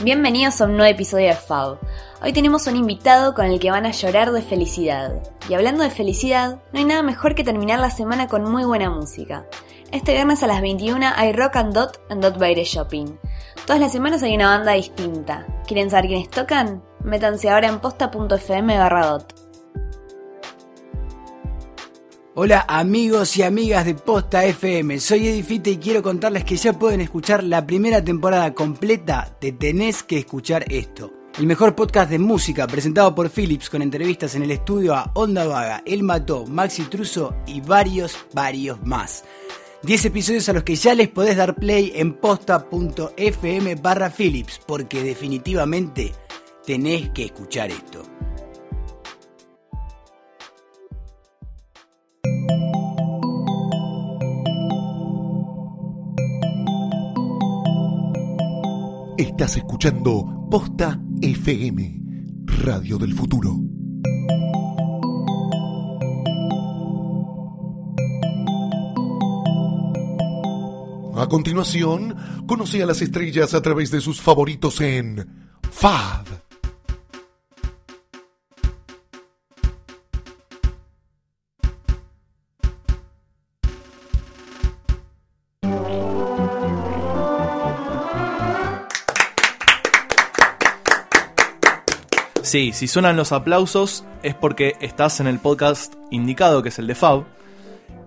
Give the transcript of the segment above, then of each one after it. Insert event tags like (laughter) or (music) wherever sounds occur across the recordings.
Bienvenidos a un nuevo episodio de FAB. Hoy tenemos un invitado con el que van a llorar de felicidad. Y hablando de felicidad, no hay nada mejor que terminar la semana con muy buena música. Este viernes a las 21 hay Rock and Dot en Dot Baile Shopping. Todas las semanas hay una banda distinta. ¿Quieren saber quiénes tocan? Métanse ahora en posta.fm barra. Hola amigos y amigas de Posta FM, soy Edifite y quiero contarles que ya pueden escuchar la primera temporada completa de Tenés que escuchar esto. El mejor podcast de música presentado por Philips con entrevistas en el estudio a Onda Vaga, El Mató, Maxi Truso y varios, varios más. 10 episodios a los que ya les podés dar play en posta.fm barra Philips porque definitivamente tenés que escuchar esto. Estás escuchando Posta FM, Radio del Futuro. A continuación, conoce a las estrellas a través de sus favoritos en FAB. Sí, si suenan los aplausos es porque estás en el podcast indicado, que es el de Fab.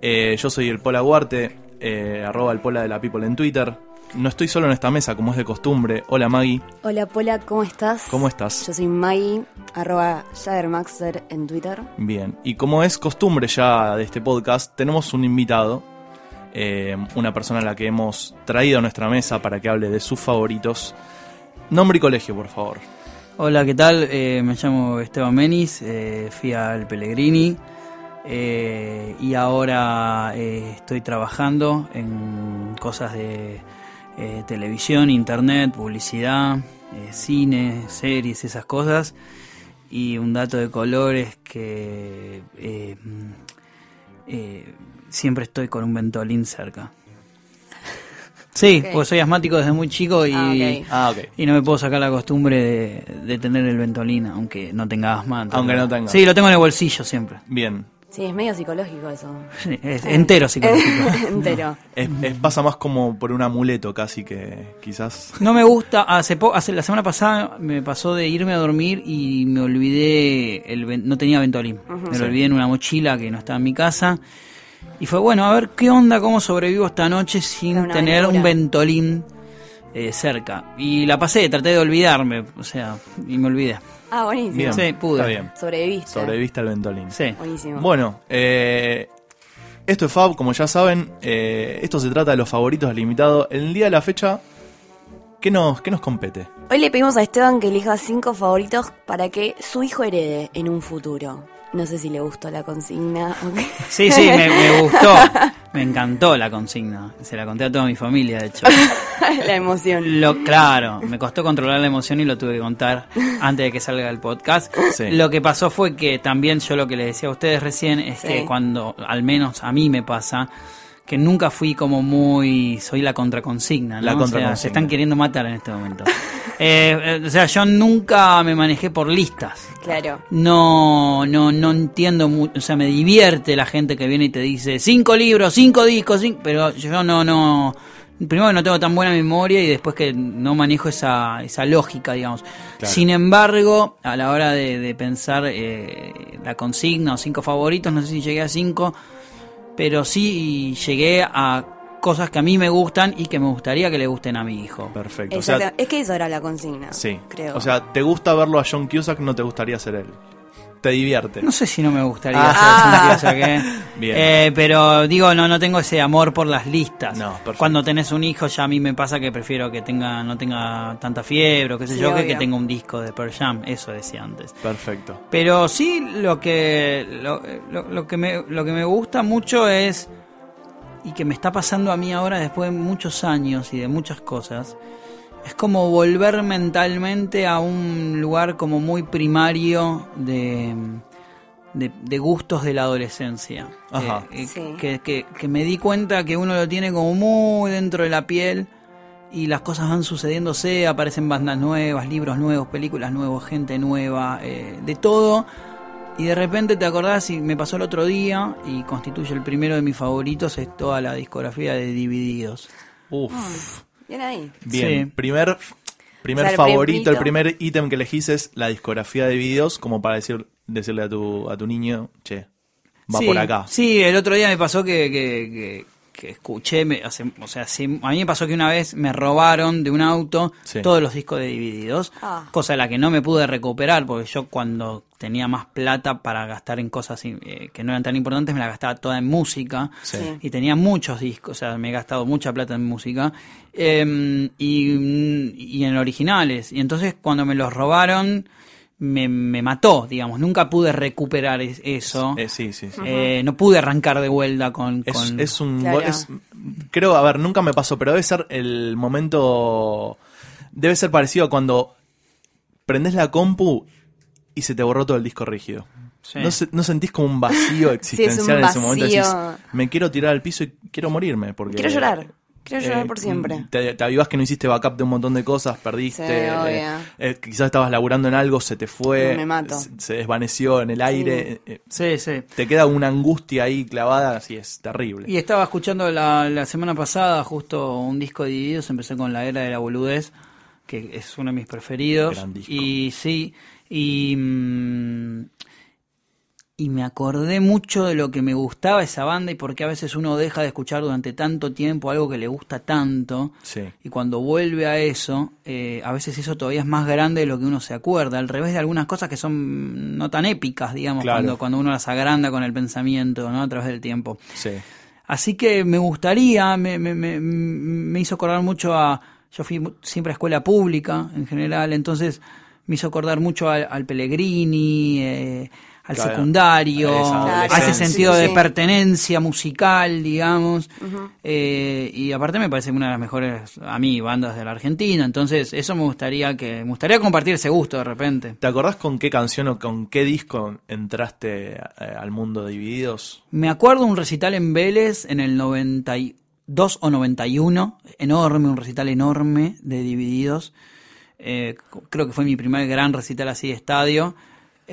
Eh, yo soy el Pola Guarte, eh, arroba el Pola de la People en Twitter. No estoy solo en esta mesa, como es de costumbre. Hola Maggie, Hola Pola, ¿cómo estás? ¿cómo estás? Yo soy Maggie, arroba Jadermaxer en Twitter. Bien, y como es costumbre ya de este podcast, tenemos un invitado, eh, una persona a la que hemos traído a nuestra mesa para que hable de sus favoritos. Nombre y colegio, por favor. Hola, ¿qué tal? Eh, me llamo Esteban Menis, eh, fui al Pellegrini eh, y ahora estoy trabajando en cosas de televisión, internet, publicidad, cine, series, esas cosas. Y un dato de colores que mm, siempre estoy con un ventolín cerca. Sí, Ok. porque soy asmático desde muy chico y, Ah. Ah, y no me puedo sacar la costumbre de, de tener el ventolín, aunque no tenga asma. entonces- Aunque no tenga. Sí, lo tengo en el bolsillo siempre. Bien. Sí, es medio psicológico eso. Sí, es entero psicológico. (laughs) Entero. Es- es- pasa más como por un amuleto casi que quizás... No me gusta, hace, po- hace la semana pasada me pasó de irme a dormir y me olvidé, el, no tenía ventolín, me lo olvidé en una mochila que no estaba en mi casa. Y fue bueno, a ver qué onda, cómo sobrevivo esta noche sin tener aventura. un ventolín eh, cerca. Y la pasé, traté de olvidarme, o sea, y me olvidé. Ah, buenísimo. Bien, Sí, pude. está bien. Sobreviviste. Sobreviviste al Ventolín. Sí. Buenísimo. Bueno, eh, esto es Fab, como ya saben, eh, esto se trata de los favoritos del. El día de la fecha, ¿qué nos, qué nos compete? Hoy le pedimos a Esteban que elija cinco favoritos para que su hijo herede en un futuro. No sé si le gustó la consigna. o qué. Sí, sí, me, me (laughs) gustó. Me encantó la consigna. Se la conté a toda mi familia, de hecho. (laughs) la emoción. Lo, claro, me costó controlar la emoción y lo tuve que contar antes de que salga el podcast. Sí. Lo que pasó fue que también yo lo que les decía a ustedes recién es Sí. que cuando, al menos a mí me pasa, que nunca fui como muy, soy la contraconsigna, ¿no? La O sea, contraconsigna. se están queriendo matar en este momento. (laughs) Eh, eh, o sea, yo nunca me manejé por listas. Claro. No, no, no entiendo mucho, o sea, me divierte la gente que viene y te dice cinco libros, cinco discos, cinco", pero yo no, no, primero que no tengo tan buena memoria y después que no manejo esa, esa lógica, digamos. Claro. Sin embargo, a la hora de, de pensar eh, la consigna o cinco favoritos, no sé si llegué a cinco, pero sí llegué a cosas que a mí me gustan y que me gustaría que le gusten a mi hijo. Perfecto. O sea, Exacto. es que eso era la consigna. sí. Creo. O sea, ¿te gusta verlo a John Cusack? ¿No te gustaría ser él? Te divierte. No sé si no me gustaría Ah. hacer sentido, o sea que- Bien. Eh, pero digo, no, no tengo ese amor por las listas. No, perfecto. Cuando tenés un hijo, ya a mí me pasa que prefiero que tenga, no tenga tanta fiebre o qué sé Sí, yo, que obvio. que tenga un disco de Pearl Jam. Eso decía antes. Perfecto. Pero sí, lo que, lo, lo- lo que me, lo que me gusta mucho es, y que me está pasando a mí ahora después de muchos años y de muchas cosas, es como volver mentalmente a un lugar como muy primario de, de, de gustos de la adolescencia. Ajá. Eh, eh, Sí. que, que- que me di cuenta que uno lo tiene como muy dentro de la piel y las cosas van sucediéndose, aparecen bandas nuevas, libros nuevos, películas nuevas, gente nueva, eh, de todo. Y de repente te acordás y me pasó el otro día y constituye el primero de mis favoritos, es toda la discografía de Divididos. Uf. Bien ahí. Bien. Sí. Primer, primer O sea, el favorito, el primer ítem que elegís es la discografía de videos, como para decir, decirle a tu, a tu niño, che, va Sí, por acá. Sí, el otro día me pasó que, que, que- que escuché, me- hace- o sea, sí, a mí me pasó que una vez me robaron de un auto Sí. todos los discos de Divididos, Ah. cosa de la que no me pude recuperar, porque yo cuando tenía más plata para gastar en cosas eh, que no eran tan importantes, me la gastaba toda en música. Sí. Y tenía muchos discos, o sea, me he gastado mucha plata en música. eh, y, y en originales. Y entonces cuando me los robaron, me, me mató, digamos. Nunca pude recuperar es- eso. Eh, sí, sí, sí. Eh, no pude arrancar de vuelta con... Es, con- es un. Claro. es- creo, a ver, nunca me pasó, pero debe ser el momento. Debe ser parecido a cuando prendés la compu y se te borró todo el disco rígido. Sí. ¿No, se- no sentís como un vacío (laughs) existencial en ese momento? Decís, me quiero tirar al piso y quiero morirme. Porque, Quiero llorar. Quiero llorar eh, por siempre. Te, te avivás que no hiciste backup de un montón de cosas, perdiste. Sí, eh, obvio. eh, quizás estabas laburando en algo, se te fue. Me mato. Se, se desvaneció en el aire. eh, Sí, sí. te queda una angustia ahí clavada, así es terrible. Y estaba escuchando la, la semana pasada justo un disco de Divididos, empecé con La Era de la Boludez, que es uno de mis preferidos. Gran disco. Y sí, y, mm, y me acordé mucho de lo que me gustaba esa banda y por qué a veces uno deja de escuchar durante tanto tiempo algo que le gusta tanto. Sí. Y cuando vuelve a eso, eh, a veces eso todavía es más grande de lo que uno se acuerda, al revés de algunas cosas que son no tan épicas, digamos, Claro. cuando, cuando uno las agranda con el pensamiento, ¿no? A través del tiempo. Sí. Así que me gustaría, me, me, me, me hizo acordar mucho a. Yo fui siempre a escuela pública en general, entonces me hizo acordar mucho al, al Pellegrini, eh, al Claro. secundario, a ese sentido Sí, sí, de pertenencia musical, digamos. Eh, y aparte me parece una de las mejores, a mí, bandas de la Argentina, entonces eso me gustaría que. Me gustaría compartir ese gusto de repente. ¿Te acordás con qué canción o con qué disco entraste eh, al mundo de Divididos? Me acuerdo un recital en Vélez en el 92 o 91, enorme, un recital enorme de Divididos. Eh, creo que fue mi primer gran recital así de estadio.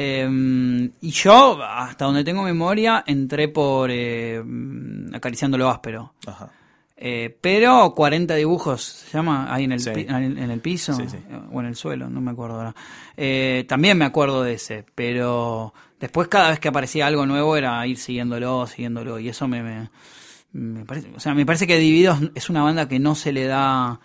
Eh, y yo, hasta donde tengo memoria, entré por eh, Acariciando lo áspero. Ajá. Eh, pero 40 dibujos, ¿se llama? Ahí en el, Sí. pi- en, el piso Sí, sí. eh, o en el suelo, no me acuerdo ahora. Eh, también me acuerdo de ese, pero después cada vez que aparecía algo nuevo era ir siguiéndolo, siguiéndolo, y eso me, me, me parece, o sea, me parece que Divididos es una banda que no se le da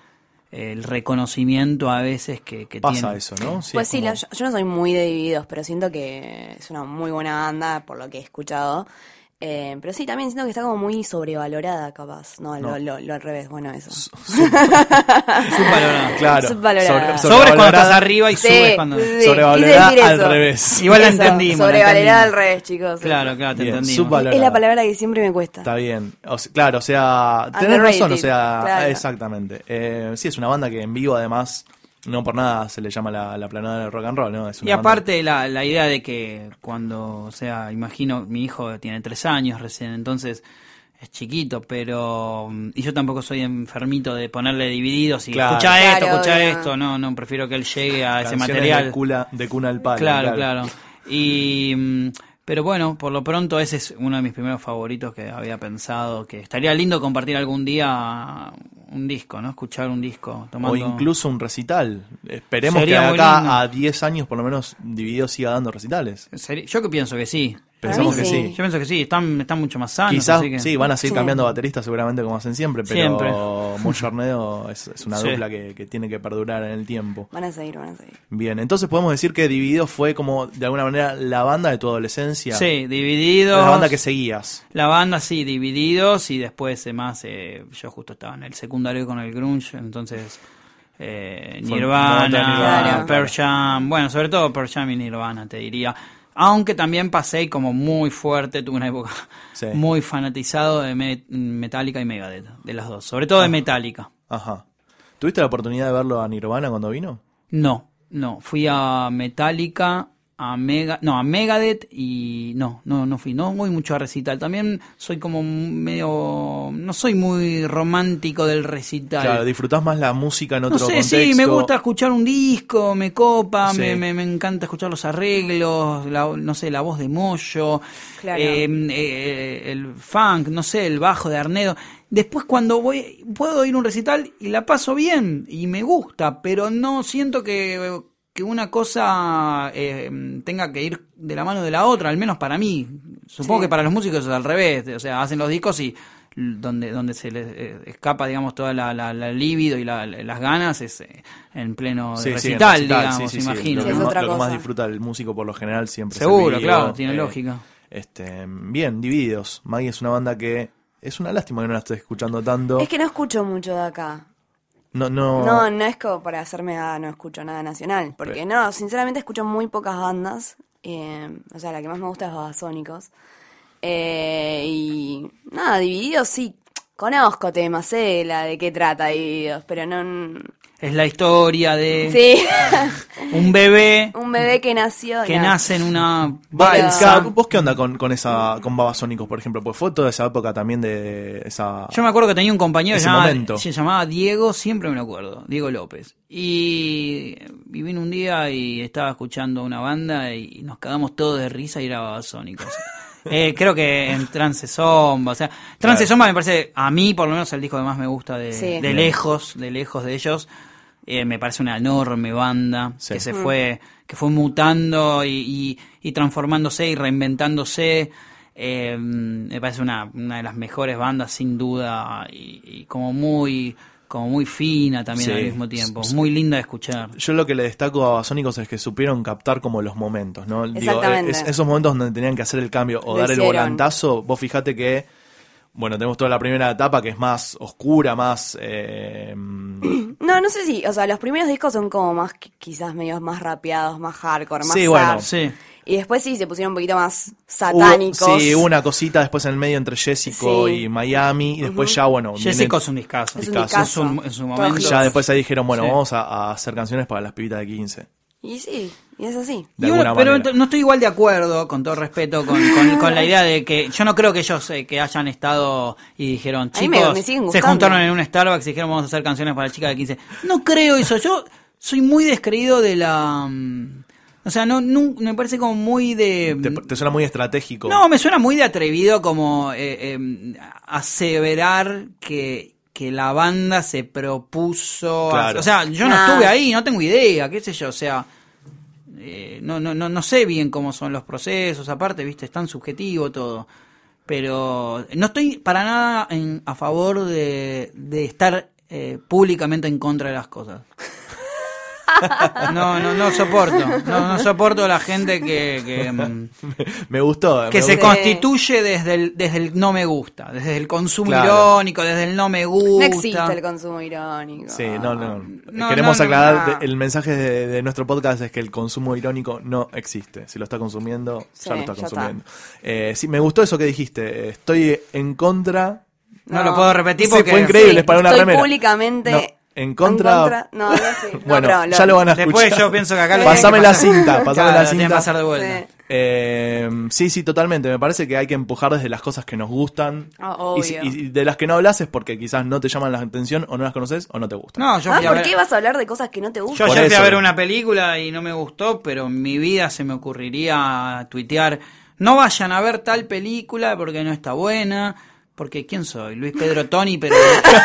el reconocimiento a veces que, que Pasa tiene. eso, ¿no? pues es sí, como- la- yo, yo no soy muy de Divididos, pero siento que es una muy buena banda por lo que he escuchado. Eh, pero sí, también siento que está como muy sobrevalorada, capaz. No, No. Lo, lo, lo al revés, bueno, eso. (laughs) Subvalorada. Claro. Subvalorada. Sobres cuando estás arriba y Sí, subes cuando... sí, Sobrevalorada al revés. (laughs) Igual la Eso, entendimos. la Sobrevalorada al entendimos. revés, chicos. Claro, claro, te Bien, entendimos. subvalorada. Es la palabra que siempre me cuesta. Está bien. O sea, claro, o sea, tenés razón, o sea, claro. exactamente. Eh, sí, es una banda que en vivo además, no por nada se le llama la, la planada del rock and roll, ¿no? Es una Y banda- aparte la, la idea de que cuando, o sea, imagino, mi hijo tiene tres años recién, entonces es chiquito, pero... Y yo tampoco soy enfermito de ponerle divididos y Claro. escucha esto, Claro, escucha esto, no, no, prefiero que él llegue a ese material. De, cula- de cuna al palo. Claro, claro. Y, mm, pero bueno, por lo pronto ese es uno de mis primeros favoritos que había pensado que estaría lindo compartir algún día un disco, ¿no? Escuchar un disco. Tomando... O incluso un recital. Esperemos Sería que acá lindo. a 10 años por lo menos Dividido siga dando recitales. Yo que pienso que sí. Pensamos que sí. Yo pienso que sí, están, están mucho más sanos. Quizás, así que- sí, van a seguir Sí. cambiando bateristas seguramente como hacen siempre, pero Siempre. Moyorneo es, es una Sí. dupla que, que tiene que perdurar en el tiempo. Van a seguir, van a seguir. Bien, entonces podemos decir que Dividido fue como, de alguna manera, la banda de tu adolescencia. Sí, divididos. La banda que seguías. La banda sí, divididos y después además eh, yo justo estaba en el secundario con el grunge, entonces eh, Nirvana, Nirvana. Pearl Jam, bueno, sobre todo Pearl Jam y Nirvana te diría. Aunque también pasé como muy fuerte, tuve una época (laughs) Sí. muy fanatizado de Me- Metallica y Megadeth, de las dos, sobre todo de Metallica. Ajá. ¿Tuviste la oportunidad de verlo a Nirvana cuando vino? No, no, fui a Metallica, a Mega, no, a Megadeth y no, no, no fui, no voy mucho a recital. También soy como medio, no soy muy romántico del recital. Claro, disfrutás más la música en no otro sé, contexto. sí, me gusta escuchar un disco, me copa, Sí. me, me, me encanta escuchar los arreglos, la, no sé, la voz de Moyo, Claro. eh, eh, el funk, no sé, el bajo de Arnedo. Después cuando voy, puedo ir a un recital y la paso bien y me gusta, pero no siento que, que una cosa eh, tenga que ir de la mano de la otra, al menos para mí. Supongo Sí. que para los músicos es al revés, o sea, hacen los discos y donde donde se les eh, escapa digamos toda la, la, la libido y la- la- las ganas es eh, en pleno Sí, sí, en recital, recital, digamos sí, sí, sí. imagino Lo, que Sí, es más, otra lo que más cosa. disfruta el músico por lo general siempre es el seguro claro tiene eh, lógica Este, bien, Divididos. Maggie es una banda que es una lástima que no la estés escuchando tanto. Es que no escucho mucho de acá. No, no, No, no es como para hacerme ah, no escucho nada nacional. Porque no, sinceramente escucho muy pocas bandas. eh, o sea, la que más me gusta es Babasónicos. Eh, y nada, Divididos sí. Conozco temas, sé la de qué trata Divididos, pero no. Es la historia de Sí, (laughs) un bebé un bebé que nació. que no. nace en una balsa ¿Vos qué onda con, con esa con Babasónicos, por ejemplo? Pues fue toda esa época también de esa... Yo me acuerdo que tenía un compañero que Ese se llamaba, momento. se llamaba Diego, siempre me lo acuerdo, Diego López. Y, y vino un día y estaba escuchando una banda y nos cagamos todos de risa y era Babasónicos. Eh, creo que en Trance Zomba, o sea, Trance Claro. Zomba me parece, a mí por lo menos el disco que más me gusta de, Sí. de lejos, de lejos de ellos, eh, me parece una enorme banda Sí. que se fue, que fue mutando y, y- y transformándose y reinventándose. Eh, me parece una, una de las mejores bandas sin duda y, y como muy como muy fina también Sí. al mismo tiempo, muy linda de escuchar. Yo lo que le destaco a Babasónicos es que supieron captar como los momentos, ¿no? Digo, es- esos momentos donde tenían que hacer el cambio o Lo dar el volantazo, vos fijate que, bueno, tenemos toda la primera etapa que es más oscura, más... eh, (clears throat) No, no sé si, o sea, los primeros discos son como más, qui- quizás medio más rapeados, más hardcore, más Sí, bueno. Sí. Y después sí, se pusieron un poquito más hubo- satánicos. sí, hubo una cosita después en el medio entre Jessico Sí. y Miami, y después ya, bueno... Jessica es un discazo. Es un Discazo. En su- en su momento. ya después ahí dijeron, bueno, Sí. vamos a, a hacer canciones para las pibitas de 15. Y sí, y es así. De Y uno- alguna pero manera. no estoy igual de acuerdo, con todo respeto, con, con- con la idea de que yo no creo que ellos eh, que hayan estado y dijeron, me- chicos, me se gustando". juntaron en un Starbucks y dijeron vamos a hacer canciones para chicas de 15. No creo eso, yo soy muy descreído de la... O sea, no, nun- me parece como muy de... Te, te suena muy estratégico. No, me suena muy de atrevido como eh, eh, aseverar que, que la banda se propuso. Claro. O sea, yo no Nah. estuve ahí, no tengo idea, qué sé yo, o sea. eh, no, no, no, no sé bien cómo son los procesos, aparte, viste, es tan subjetivo todo. Pero no estoy para nada en- a favor de, de estar eh, públicamente en contra de las cosas. (laughs) (laughs) No, no, no soporto. No, no soporto a la gente que, que, mm, (laughs) Me gustó. que me se gustó. constituye desde el, desde el no me gusta, desde el consumo Claro. irónico, desde el no me gusta. No existe el consumo irónico. Sí, no, no. No, Queremos no, no, aclarar, el mensaje de, de nuestro podcast es que el consumo irónico no existe. Si lo está consumiendo, Sí, ya lo está consumiendo. Eh, sí, me gustó eso que dijiste. Estoy en contra. No, No. lo puedo repetir Sí, porque fue increíble, es para una estoy remera. públicamente No, en contra- No, no sé. (laughs) No, bueno, pero ya lo van a después escuchar. yo pienso que acá lo Pasame la cinta, pasame Claro, la tienen que cinta. pasar de vuelta. Sí. Eh, sí, sí, totalmente. Me parece que hay que empujar desde las cosas que nos gustan. Ah, y, y de las que no hablas es porque quizás no te llaman la atención o no las conoces o no te gustan. No, yo Ah, ¿por ver, qué vas a hablar de cosas que no te yo gustan? Por ayer fui a ver una película y no me gustó, pero en mi vida se me ocurriría tuitear, no vayan a ver tal película porque no está buena. Porque ¿quién soy? Luis Pedro Toni, pero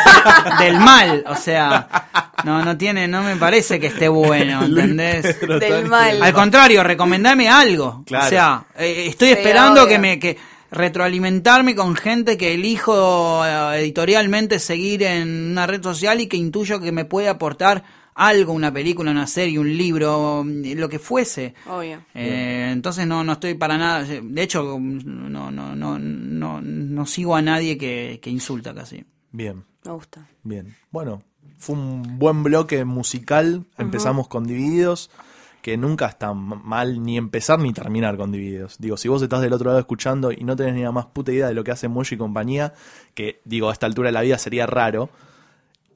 (laughs) del mal. O sea, No, no tiene, no me parece que esté bueno, (laughs) ¿entendés? Del mal. Al contrario, recomendame algo. Claro. O sea, eh, estoy Sí, esperando obvio. que me que retroalimentarme con gente que elijo eh, editorialmente seguir en una red social y que intuyo que me puede aportar algo, una película, una serie, un libro, lo que fuese. Obvio. Eh, entonces no, no estoy para nada. De hecho, no, no, no, no, no sigo a nadie que, que insulta casi. Bien, Me gusta. bien. Bueno, fue un buen bloque musical. Empezamos con Divididos, que nunca está mal ni empezar ni terminar con Divididos. Digo, si vos estás del otro lado escuchando y no tenés ni la más puta idea de lo que hace Moshi y compañía, que digo, a esta altura de la vida sería raro,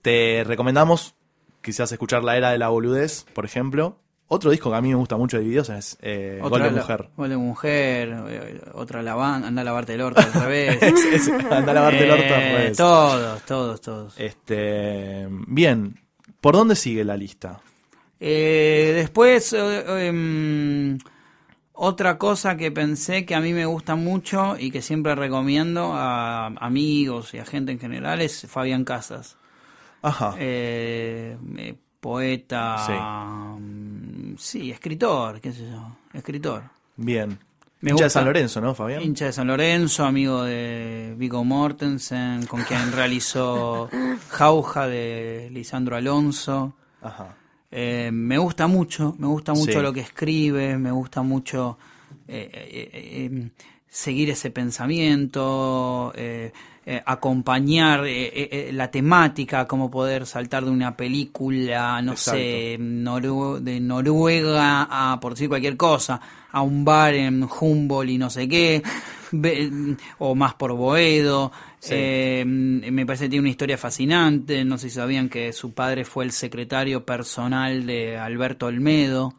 te recomendamos quizás escuchar La Era de la Boludez, por ejemplo. Otro disco que a mí me gusta mucho de Divididos es eh, Gol de la- Mujer. Gol de mujer, eh, otra lavanda, anda a lavarte el orto al revés. (laughs) Es- anda a lavarte el orto al Eh, revés. Todos, todos, todos. Este, bien, ¿por dónde sigue la lista? Eh, después, eh, em, otra cosa que pensé que a mí me gusta mucho y que siempre recomiendo a amigos y a gente en general es Fabián Casas. Ajá. Eh, eh, poeta, mm, sí, escritor, qué sé yo, escritor. Bien. Me Hincha de. San Lorenzo, ¿no, Fabián? Hincha de San Lorenzo, amigo de Vigo Mortensen, con quien (laughs) realizó Jauja de Lisandro Alonso. Ajá. Eh, me gusta mucho, me gusta mucho Sí. lo que escribe, me gusta mucho eh, seguir ese pensamiento, eh, eh, acompañar eh, eh, eh, la temática, cómo poder saltar de una película, no sé, de Noruega a, por decir cualquier cosa, a un bar en Humboldt y no sé qué, o más por Boedo. Sí. Eh, me parece que tiene una historia fascinante. No sé si sabían que su padre fue el secretario personal de Alberto Olmedo.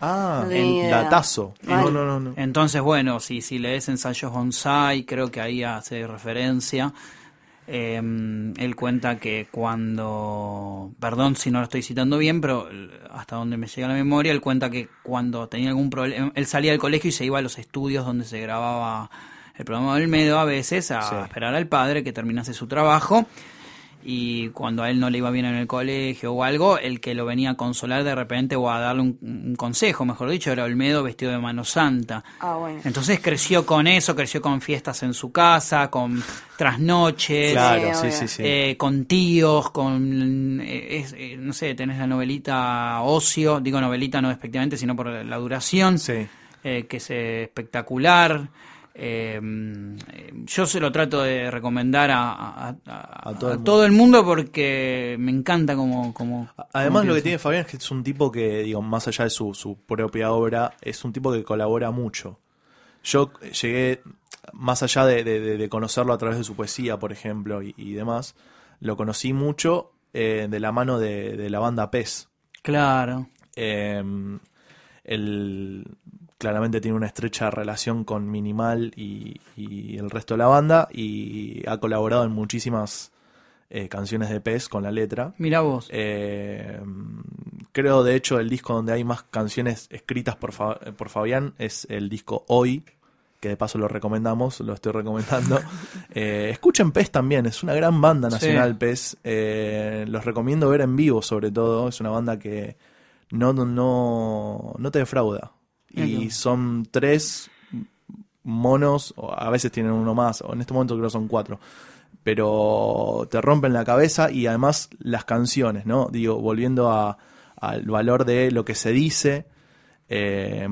Ah, idea. datazo. No, no, no. no. Entonces, bueno, si, si lees ensayos bonsai, creo que ahí hace referencia. Eh, él cuenta que cuando, perdón si no lo estoy citando bien, pero hasta donde me llega la memoria, él cuenta que cuando tenía algún problema, él salía del colegio y se iba a los estudios donde se grababa el programa del Medo a veces a Sí. esperar al padre que terminase su trabajo y cuando a él no le iba bien en el colegio o algo, el que lo venía a consolar de repente o a darle un, un consejo, mejor dicho, era Olmedo vestido de mano santa. Ah, bueno. Entonces creció con eso, creció con fiestas en su casa, con trasnoches, Claro, Sí, sí, obvio. sí, sí. eh, con tíos, con, eh, es- eh, no sé, tenés la novelita Ocio, digo novelita no despectivamente, sino por la duración, Sí. eh, que es eh, espectacular. Eh, eh, yo se lo trato de recomendar a, a- a- A todo a el mundo. todo el mundo porque me encanta como... como Además, como lo que tiene Fabián es que es un tipo que, digo, más allá de su, su propia obra, es un tipo que colabora mucho. Yo llegué, más allá de, de- de- de conocerlo a través de su poesía, por ejemplo, y, y demás, lo conocí mucho eh, de la mano de, de la banda Pez. Claro. Eh, él claramente tiene una estrecha relación con Minimal y, y el resto de la banda y ha colaborado en muchísimas eh, canciones de Pez con la letra. Mira vos. Eh, creo, de hecho, el disco donde hay más canciones escritas por, Fa- por Fabián es el disco Hoy, que de paso lo recomendamos, lo estoy recomendando. (laughs) Eh, escuchen Pez también, es una gran banda nacional Sí. Pez. Eh, los recomiendo ver en vivo, sobre todo. Es una banda que no, no, no, no te defrauda. Y son tres monos, o a veces tienen uno más, o en este momento creo que son cuatro pero te rompen la cabeza y además las canciones, ¿no? Digo, volviendo a- al valor de lo que se dice, eh,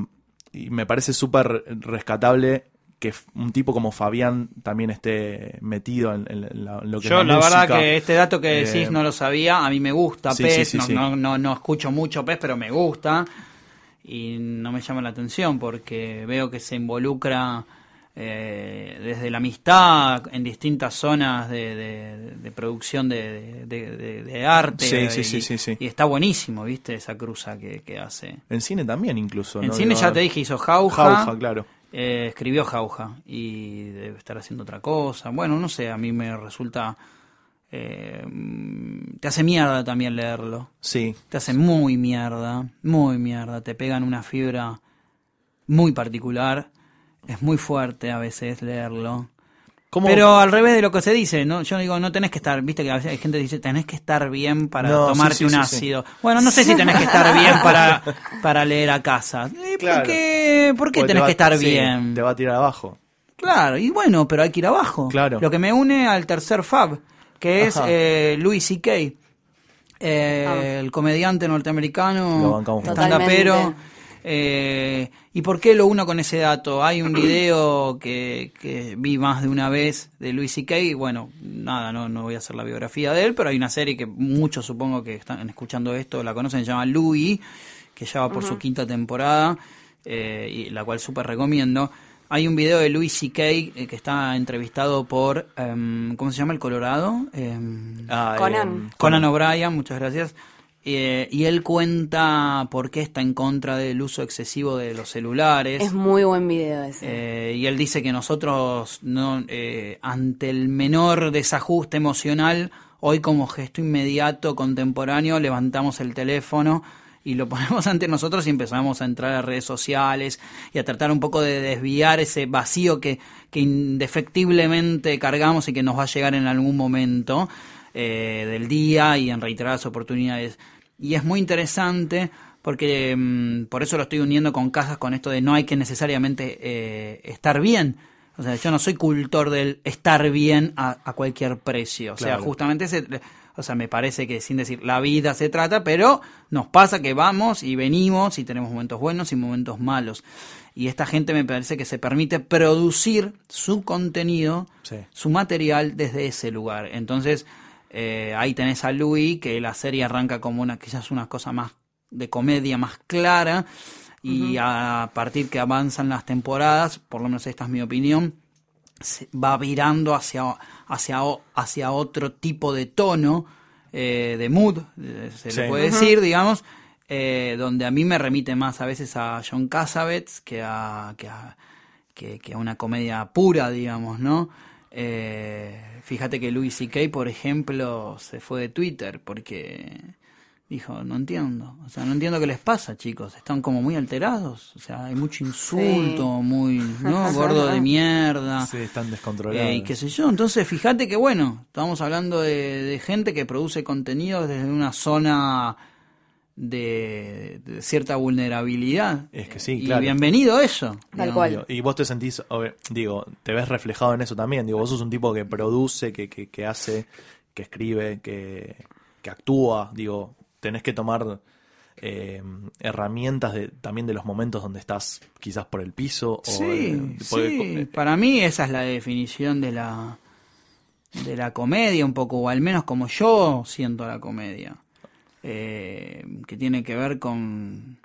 y me parece súper rescatable que un tipo como Fabián también esté metido en, en la- en lo que Yo es la música. verdad que este dato que Eh, decís no lo sabía, a mí me gusta sí, PES, sí, sí, no. No, no, no escucho mucho PES, pero me gusta y no me llama la atención porque veo que se involucra eh, desde la amistad en distintas zonas de, de- de producción de, arte Sí, y, sí, sí, y está buenísimo, viste, esa cruza que, que hace. En cine también incluso. En ¿no? cine ya te dije, hizo Jauja. Jauja, claro. Eh, escribió Jauja y debe estar haciendo otra cosa. Bueno, no sé, a mí me resulta... eh, te hace mierda también leerlo. Sí, Te hace muy mierda, muy mierda. Te pegan una fibra muy particular. Es muy fuerte a veces leerlo. ¿Cómo- Pero al revés de lo que se dice, ¿no? Yo digo, no tenés que estar, viste que a veces hay gente que dice, tenés que estar bien para No, tomarte sí, sí, un sí, ácido. Bueno, no sé si tenés que estar bien (laughs) para, para leer a casa. Claro. ¿Por qué, por qué Porque te tenés va- que estar bien? Te va a tirar abajo. Claro, y bueno, pero hay que ir abajo. Claro. Lo que me une al tercer Fab, que es eh, Louis C.K., eh, el comediante norteamericano. Totalmente. Eh, ¿Y por qué lo uno con ese dato? Hay un video que, que vi más de una vez de Louis C.K. Bueno, nada, no, no voy a hacer la biografía de él, pero hay una serie que muchos supongo que están escuchando esto la conocen, se llama Louis, que ya va por su quinta temporada, eh, y la cual súper recomiendo. Hay un video de Louis C.K. eh, que está entrevistado por, em, ¿cómo se llama el Colorado? Em, Ah, Conan. eh, Conan O'Brien, muchas gracias. Eh, y él cuenta por qué está en contra del uso excesivo de los celulares. Es muy buen video ese. Eh, y él dice que nosotros, no, eh, ante el menor desajuste emocional, hoy como gesto inmediato, contemporáneo, levantamos el teléfono y lo ponemos (laughs) ante nosotros y empezamos a entrar a redes sociales y a tratar un poco de desviar ese vacío que, que indefectiblemente cargamos y que nos va a llegar en algún momento eh, del día y en reiteradas oportunidades. Y es muy interesante porque mm, por eso lo estoy uniendo con casas con esto de no hay que necesariamente eh, estar bien. O sea, yo no soy cultor del estar bien a, a cualquier precio. O sea, Claro. justamente ese, o sea, me parece que sin decir la vida se trata, pero nos pasa que vamos y venimos y tenemos momentos buenos y momentos malos. Y esta gente me parece que se permite producir su contenido, Sí. su material desde ese lugar. Entonces, eh, ahí tenés a Louis, que la serie arranca como una, quizás una cosa más de comedia más clara, y a partir que avanzan las temporadas, por lo menos esta es mi opinión, se va virando hacia, hacia, o- hacia otro tipo de tono, eh, de mood, eh, se Sí. le puede decir, digamos, eh, donde a mí me remite más a veces a John Cassavetes que a, que a, que, que a una comedia pura, digamos, ¿no? Eh, fíjate que Louis C.K., por ejemplo, se fue de Twitter porque dijo, no entiendo, o sea, no entiendo qué les pasa, chicos, están como muy alterados, o sea, hay mucho insulto, muy, (laughs) ¿no? Gordo de mierda. Sí, están descontrolados. Eh, y qué sé yo, entonces fíjate que bueno, estamos hablando de, de gente que produce contenido desde una zona de, de cierta vulnerabilidad. Es que sí, y claro. bienvenido eso. digamos. cual. Y vos te sentís, digo, te ves reflejado en eso también. Digo, vos sos un tipo que produce, que, que, que hace, que escribe, que, que actúa. Digo, tenés que tomar eh, herramientas de, también de los momentos donde estás quizás por el piso. O, Sí, sí, eh, para mí esa es la definición de la de la comedia un poco, o al menos como yo siento la comedia, eh, que tiene que ver con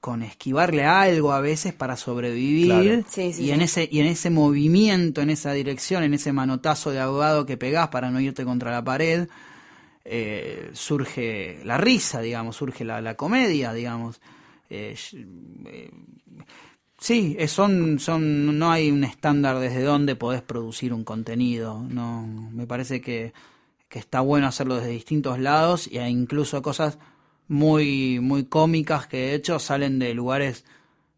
con esquivarle algo a veces para sobrevivir Claro. Sí, sí, y sí. en ese y en ese movimiento, en esa dirección, en ese manotazo de ahogado que pegás para no irte contra la pared, eh, surge la risa, digamos, surge la, la comedia, digamos. Eh, eh, sí, es- son, son, no hay un estándar desde donde podés producir un contenido. No, me parece que, que está bueno hacerlo desde distintos lados e incluso cosas muy, muy cómicas que de hecho salen de lugares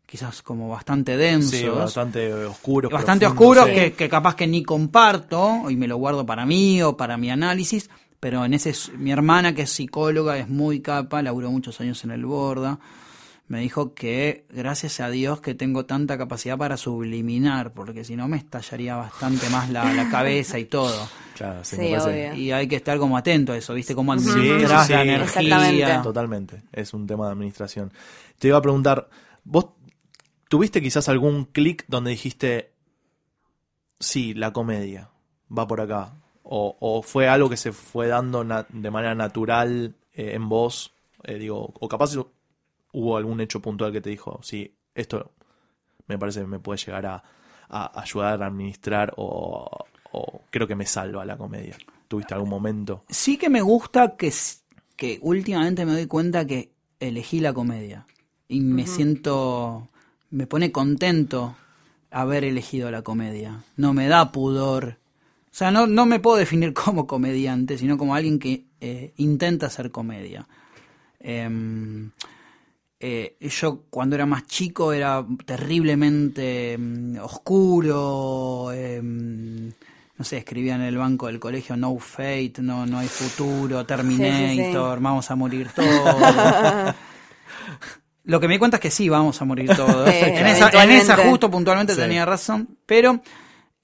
quizás como bastante densos sí, bastante oscuros. bastante profundos, oscuros sí. que, que capaz que ni comparto y me lo guardo para mí o para mi análisis, pero en ese mi hermana que es psicóloga es muy capa, laburó muchos años en el Borda, me dijo que gracias a Dios que tengo tanta capacidad para subliminar, porque si no me estallaría bastante más la, la cabeza y todo. Claro, sí, Sí, obvio. Y hay que estar como atento a eso, ¿viste? Cómo administras sí, la sí. energía. Totalmente, es un tema de administración. Te iba a preguntar, ¿vos tuviste quizás algún clic donde dijiste, sí, la comedia va por acá? ¿O, o fue algo que se fue dando na- de manera natural eh, en vos? Eh, digo, o capaz hubo algún hecho puntual que te dijo, sí, esto me parece que me puede llegar a, a ayudar a administrar o, o creo que me salva la comedia. ¿Tuviste algún momento? Sí que me gusta que, que últimamente me doy cuenta que elegí la comedia. Y me siento, me pone contento haber elegido la comedia. No me da pudor. O sea, no, no me puedo definir (laughs) como comediante, sino como alguien que eh, intenta hacer comedia. Em, eh, yo cuando era más chico era terriblemente mm, oscuro, mm, no sé, escribía en el banco del colegio No Fate, no, no hay futuro, Terminator, vamos a morir (laughs) todos. Lo que me di cuenta es que sí, vamos a morir todos. En, esa, en eventualmente. esa justo puntualmente tenía razón, pero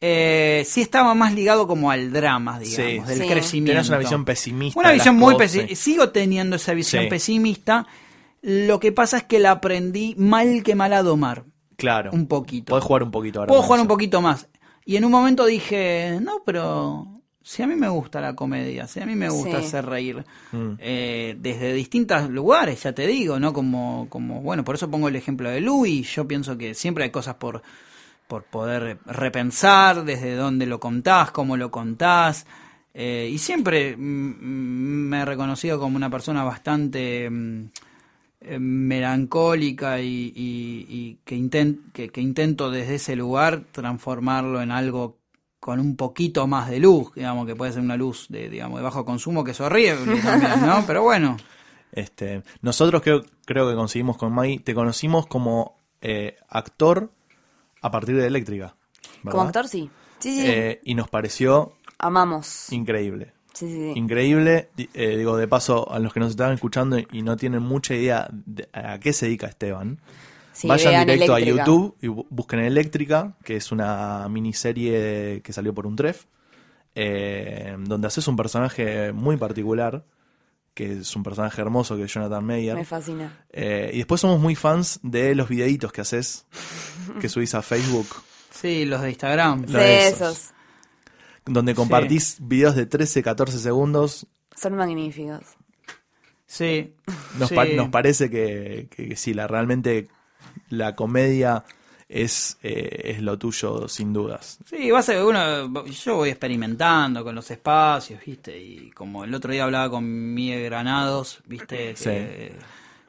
eh, sí estaba más ligado como al drama, digamos, Sí. del Sí. crecimiento. Tenés una visión pesimista. Una visión muy pesimista. Sigo teniendo esa visión Sí. pesimista. Lo que pasa es que la aprendí mal que mal a domar. Claro. Un poquito. Podés jugar un poquito ahora. Puedo jugar un poquito más. Y en un momento dije, no, pero si a mí me gusta la comedia, si a mí me gusta Sí. hacer reír, Mm. eh, desde distintos lugares, ya te digo, ¿no? Como, como, bueno, por eso pongo el ejemplo de Louis. Yo pienso que siempre hay cosas por, por poder repensar, desde dónde lo contás, cómo lo contás. Eh, y siempre me he reconocido como una persona bastante mm, eh, melancólica y, y- y que, inten- que, que intento desde ese lugar transformarlo en algo con un poquito más de luz, digamos, que puede ser una luz de, digamos, de bajo consumo, que es horrible también, ¿no? (laughs) Pero bueno, Este, nosotros creo, creo que conseguimos con Maggie, te conocimos como eh, actor a partir de Eléctrica. ¿verdad? Como actor, sí. Sí. Eh, y nos pareció Amamos. increíble. Sí, sí, sí. Increíble. Eh, digo, de paso, a los que nos estaban escuchando y no tienen mucha idea de a qué se dedica Esteban, vayan directo Eléctrica. a YouTube y bu- busquen Eléctrica, que es una miniserie que salió por un tref, eh, donde haces un personaje muy particular, que es un personaje hermoso, que es Jonathan Mayer. Me fascina. Eh, y después somos muy fans de los videitos que haces, que subís a Facebook, sí, los de Instagram. Sí, de esos. esos. donde compartís videos de 13, 14 segundos. Son magníficos. Sí. Nos, sí. pa- nos parece que, que, que sí, la, realmente la comedia es, eh, es lo tuyo, sin dudas. Sí, va a ser uno, yo voy experimentando con los espacios, ¿viste? Y como el otro día hablaba con Miguel Granados, ¿viste? Que,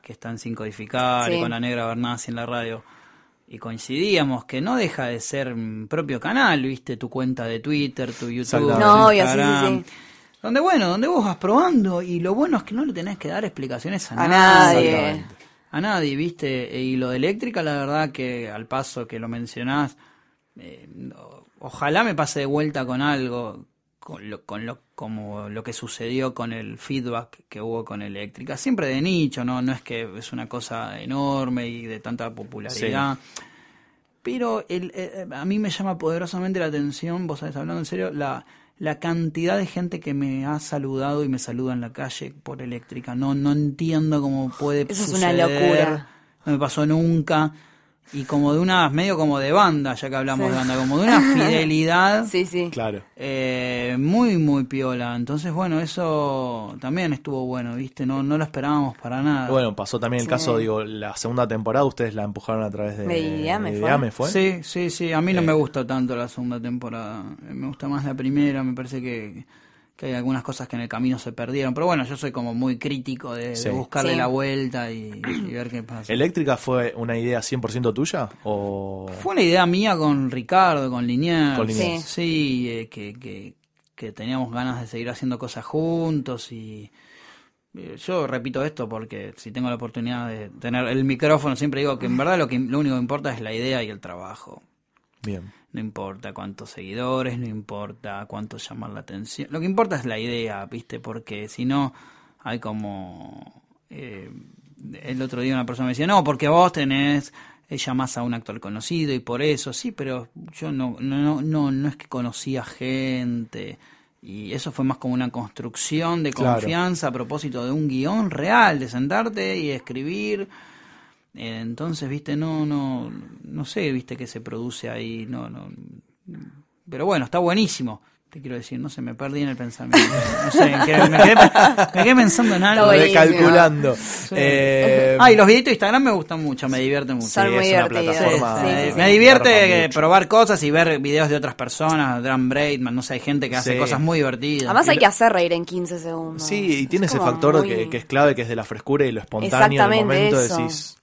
que están sin codificar y Sí. con la negra Bernasi en la radio. Y coincidíamos que no deja de ser un propio canal, ¿viste? Tu cuenta de Twitter, tu YouTube. No, tu sí, sí, Instagram. sí. Donde, bueno, donde vos vas probando y lo bueno es que no le tenés que dar explicaciones a, A nadie. A nadie, ¿viste? Y lo de eléctrica, la verdad que al paso que lo mencionás, eh, ojalá me pase de vuelta con algo, con lo, con lo, como lo que sucedió con el feedback que hubo con eléctrica. Siempre de nicho, ¿no? No es que es una cosa enorme y de tanta popularidad. Pero el, eh, a mí me llama poderosamente la atención, vos sabés, hablando en serio, la, la cantidad de gente que me ha saludado y me saluda en la calle por eléctrica. No, no entiendo cómo puede Eso es una suceder. locura. No me pasó nunca. Y como de una, medio como de banda, ya que hablamos Sí. de banda, como de una (laughs) fidelidad Sí, sí. Claro. eh, muy, muy piola. Entonces, bueno, eso también estuvo bueno, ¿viste? No, no lo esperábamos para nada. Bueno, pasó también el Sí. caso, digo, la segunda temporada ustedes la empujaron a través de, de ¿fue? ¿fue? Sí, sí, sí. A mí no Eh. me gusta tanto la segunda temporada. Me gusta más la primera. Me parece que, que hay algunas cosas que en el camino se perdieron. Pero bueno, yo soy como muy crítico de, buscarle Sí. la vuelta y, y ver qué pasa. ¿Eléctrica fue una idea 100% tuya? ¿O Fue una idea mía con Ricardo, con Liniers. Con Liniers. Sí, sí, eh, que, que, que teníamos ganas de seguir haciendo cosas juntos y eh, yo repito esto porque si tengo la oportunidad de tener el micrófono siempre digo que en verdad lo que lo único que importa es la idea y el trabajo. Bien? No importa cuántos seguidores, no importa cuánto llamar la atención. Lo que importa es la idea, ¿viste? Porque si no, hay como... eh, el otro día una persona me decía, no, porque vos tenés, eh, llamás a un actor conocido y por eso, sí, pero yo no, no, no, no, no es que conocía gente. Y eso fue más como una construcción de Claro. confianza a propósito de un guion real, de sentarte y escribir. Eh, Entonces, viste, no, no, no sé, viste, que se produce ahí, no, no. Pero bueno, está buenísimo. Te quiero decir, no sé, me perdí en el pensamiento. No sé, en qué- me, quedé, me quedé pensando en algo. Recalculando. Eh, Ah, y los videitos de Instagram me gustan mucho, me divierten mucho. Son Sí, muy es una plataforma- Sí, sí, Eh, sí. Me divierte eh, probar cosas y ver videos de otras personas, Dan Braidman, no sé, hay gente que hace Sí. cosas muy divertidas. Además hay que hacer reír en 15 segundos. Sí, y tiene Es ese factor muy- que, que es clave, que es de la frescura y lo espontáneo en el Exactamente momento. eso. Decís,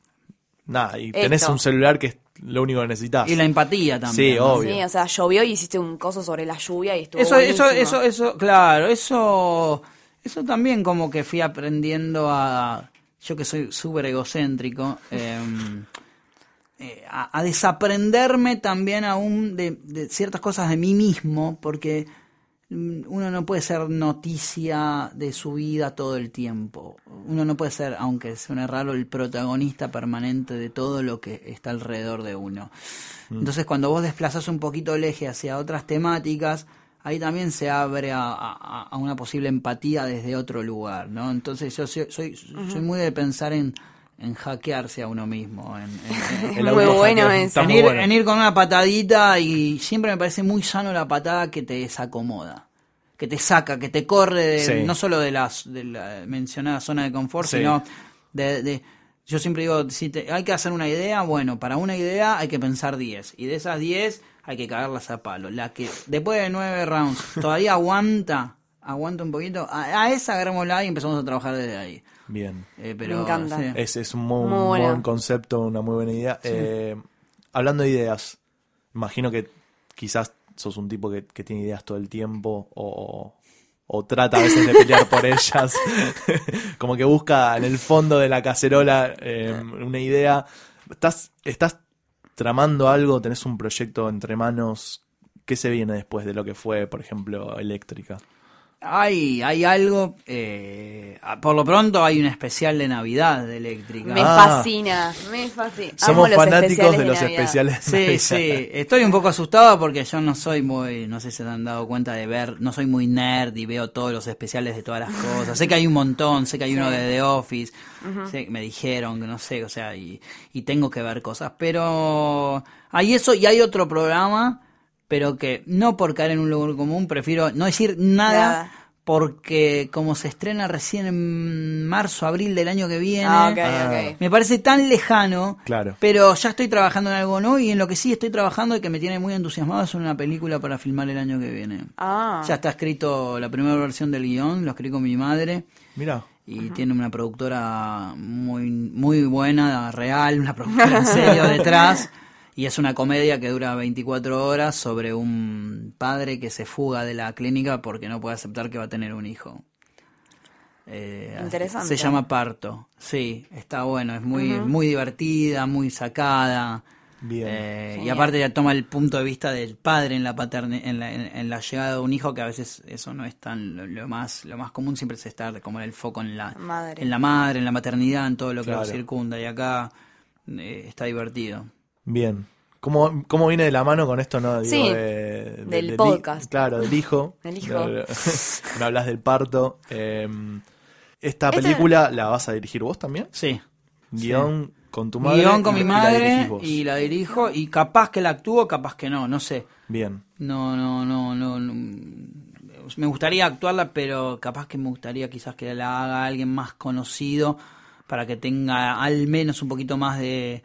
nada, y tenés Esto. un celular que es lo único que necesitas. y la empatía también. Sí, ¿no? obvio. Sí, o sea, llovió y hiciste un coso sobre la lluvia y estuvo Eso, eso, buenísimo. eso, eso, claro, eso, eso también como que fui aprendiendo a, yo que soy súper egocéntrico, em, eh, a, a desaprenderme también aún de, de ciertas cosas de mí mismo, porque uno no puede ser noticia de su vida todo el tiempo. Uno no puede ser, aunque suene raro, el protagonista permanente de todo lo que está alrededor de uno. Entonces, cuando vos desplazás un poquito el eje hacia otras temáticas, ahí también se abre a, a- a una posible empatía desde otro lugar, ¿no? Entonces, yo soy, soy, soy muy de pensar en, en hackearse a uno mismo, en, en- en- (laughs) El Muy bueno eso. en ir, bueno. en ir con una patadita y siempre me parece muy sano la patada que te desacomoda, que te saca, que te corre de- Sí. no solo de, las, de la mencionada zona de confort, Sí. sino de, de- yo siempre digo, si te- hay que hacer una idea, bueno, para una idea hay que pensar 10 y de esas 10 hay que cagarlas a palo. La que después de 9 rounds todavía aguanta, aguanta un poquito, a, a esa agarrémosla y empezamos a trabajar desde ahí. Bien. Eh, pero, Me encanta. sí. Es, es un muy, Muy un buena. buen concepto, una muy buena idea. Eh, hablando de ideas, imagino que quizás sos un tipo que, que tiene ideas todo el tiempo o, o trata a veces de pelear por (laughs) ellas. (laughs) Como que busca en el fondo de la cacerola eh, una idea. ¿Estás, ¿Estás tramando algo? ¿Tenés un proyecto entre manos? ¿Qué se viene después de lo que fue, por ejemplo, Eléctrica? Hay, hay algo, eh, por lo pronto hay un especial de Navidad de Eléctrica. Me Ah. fascina, me fascina. Amo Somos los fanáticos especiales de los Navidad. especiales. Sí, Navidad. sí, estoy un poco asustado porque yo no soy muy, no sé si se han dado cuenta de ver, no soy muy nerd y veo todos los especiales de todas las cosas. Sé que hay un montón, sé que hay uno de The Office, sé que me dijeron que no sé, o sea, y, y tengo que ver cosas, pero hay eso y hay otro programa, pero que no por caer en un lugar común, prefiero no decir nada. Nada. Porque como se estrena recién en marzo, abril del año que viene, Ah, Ah. me parece tan lejano, Claro. pero ya estoy trabajando en algo nuevo y en lo que sí estoy trabajando y que me tiene muy entusiasmado es una película para filmar el año que viene. Ah, Ya está escrito la primera versión del guion, lo escribí con mi madre Mira. y tiene una productora muy muy buena, real, una productora en serio (laughs) detrás. Y es una comedia que dura 24 horas sobre un padre que se fuga de la clínica porque no puede aceptar que va a tener un hijo. Eh, Interesante. Se llama Parto. Sí, está bueno, es muy, muy divertida, muy sacada. Bien. Eh, y aparte ya toma el punto de vista del padre en la paterne, en la, en, en la llegada de un hijo, que a veces eso no es tan lo, lo más lo más común siempre es estar como en el foco en la Madre. en la madre, en la maternidad, en todo lo que Claro. lo circunda y acá eh, está divertido. Bien. ¿Cómo, ¿Cómo viene de la mano con esto, no? Digo, Sí, de- de- del podcast. claro, del hijo. (laughs) Del hijo. No, no (laughs) hablas del parto. Eh, esta Esta- película la vas a dirigir vos también. Sí. Guión con tu madre. Guión con y- mi y la madre y la dirijo y capaz que la actúo, capaz que no, no sé. Bien. No, no, no, no, no. Me gustaría actuarla, pero capaz que me gustaría quizás que la haga alguien más conocido para que tenga al menos un poquito más de,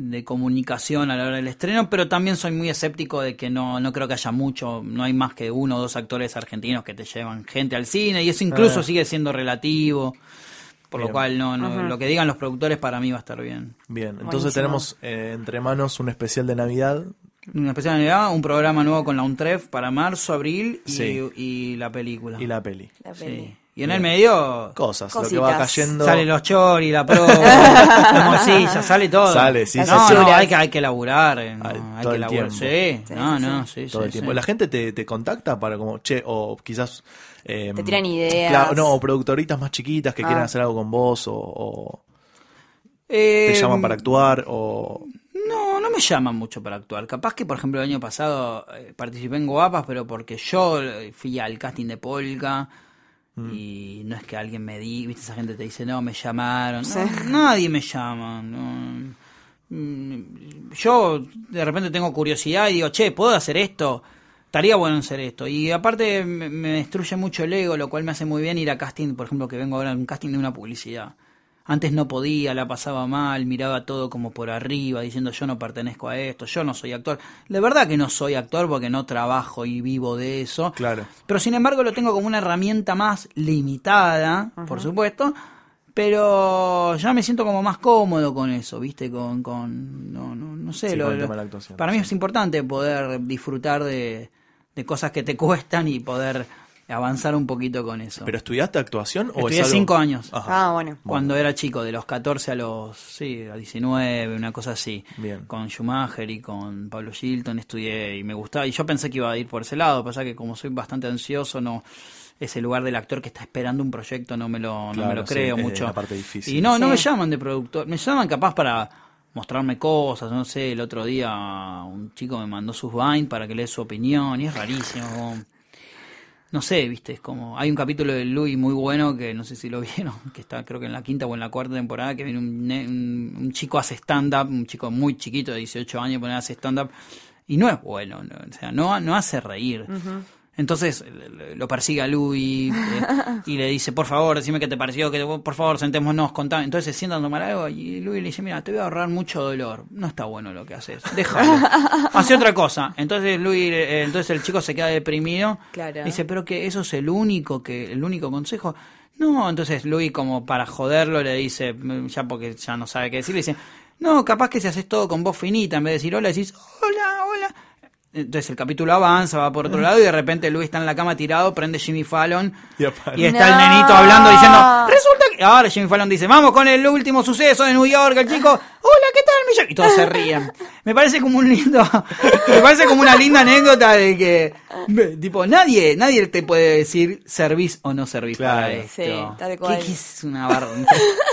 de comunicación a la hora del estreno, pero también soy muy escéptico de que no, no creo que haya mucho, no hay más que uno o dos actores argentinos que te llevan gente al cine y eso incluso Ah. sigue siendo relativo, por Bien. lo cual no, no lo que digan los productores para mí va a estar bien. Bien. Entonces Buenísimo. tenemos eh, entre manos un especial de Navidad. Una especial de Navidad, un programa nuevo con la UNTREF para marzo, abril y, Sí. y la película. Y la peli. La Sí. Y en el medio Cosas, lo que va Cositas. cayendo. sale los chori, la (laughs) pro, la morcilla, sale todo. Sale, sí, no, sí, no, hay que, hay que laburar. no, Ay, hay todo que el laburar. tiempo. Sí, Sí, no, sí, no, sí. sí, todo sí, el tiempo. sí. La gente te, te contacta para como, che, o quizás... eh, Te tiran ideas. claro, no, o productoritas más chiquitas que Ah. quieren hacer algo con vos o, o Eh, te llaman para actuar o... No, no me llaman mucho para actuar. Capaz que, por ejemplo, el año pasado eh, participé en Guapas, pero porque yo eh, fui al casting de Polka Mm. y no es que alguien me di, viste, esa gente te dice, no, me llamaron. No, nadie me llama. no. Mm, Yo de repente tengo curiosidad y digo, che, ¿puedo hacer esto? Estaría bueno hacer esto. Y aparte me, me destruye mucho el ego, lo cual me hace muy bien ir a casting, por ejemplo, que vengo ahora a un casting de una publicidad. Antes no podía, la pasaba mal, miraba todo como por arriba, diciendo yo no pertenezco a esto, yo no soy actor. De verdad que no soy actor porque no trabajo y vivo de eso. Claro. Pero sin embargo lo tengo como una herramienta más limitada, por supuesto. Pero ya me siento como más cómodo con eso, ¿viste? Con, con no, no, no sé. Sí, lo- con el lo- tema de la actuación, para mí sí. es importante poder disfrutar de, de cosas que te (laughs) cuestan y poder avanzar un poquito con eso. ¿Pero estudiaste actuación o Estudié es algo- cinco años. Ajá. Ah, bueno. Cuando era chico, de los 14 a los sí, a 19, una cosa así. Bien. Con Schumacher y con Pablo Gilton estudié y me gustaba. Y yo pensé que iba a ir por ese lado. Pasa que como soy bastante ansioso, no ese lugar del actor que está esperando un proyecto no me lo, no me lo sí, creo es mucho. la parte difícil. Y no, no me llaman de productor. Me llaman capaz para mostrarme cosas. No sé, el otro día un chico me mandó sus Vine para que lea su opinión. Y es rarísimo. No sé, viste, es como. Hay un capítulo de Louis muy bueno que no sé si lo (laughs) vieron, que está creo que en la quinta o en la cuarta temporada, que viene un, un, un chico hace stand-up, un chico muy chiquito de 18 años, pone hace stand-up, y no es bueno, no, o sea, no, no hace reír. Le- lo persigue a Louis eh, y le dice, por favor, decime qué te pareció, que por favor, sentémonos, contame. Entonces se sientan a tomar algo y Louis le dice, mira, te voy a ahorrar mucho dolor. No está bueno lo que haces, déjalo. (laughs) Hace otra cosa. Entonces Louis, eh, entonces el chico se queda deprimido. Claro. Dice, pero que eso es el único, que el único consejo. No, entonces Louis como para joderlo le dice, mm, ya porque ya no sabe qué decir, le dice, no, capaz que si haces todo con voz finita, en vez de decir hola, decís hola. Entonces el capítulo avanza, va por otro lado y de repente Luis está en la cama tirado, prende Jimmy Fallon Y está No. el nenito hablando diciendo, resulta que... Ahora Jimmy Fallon dice, vamos con el último suceso de New York, el chico, hola, ¿qué tal, millón? Y todos se ríen. Me parece como un lindo, (laughs) me parece como una linda anécdota de que, tipo, nadie, nadie te puede decir servís o no servís Claro. para esto. Sí, tal ¿Qué- cual. qué es una barra?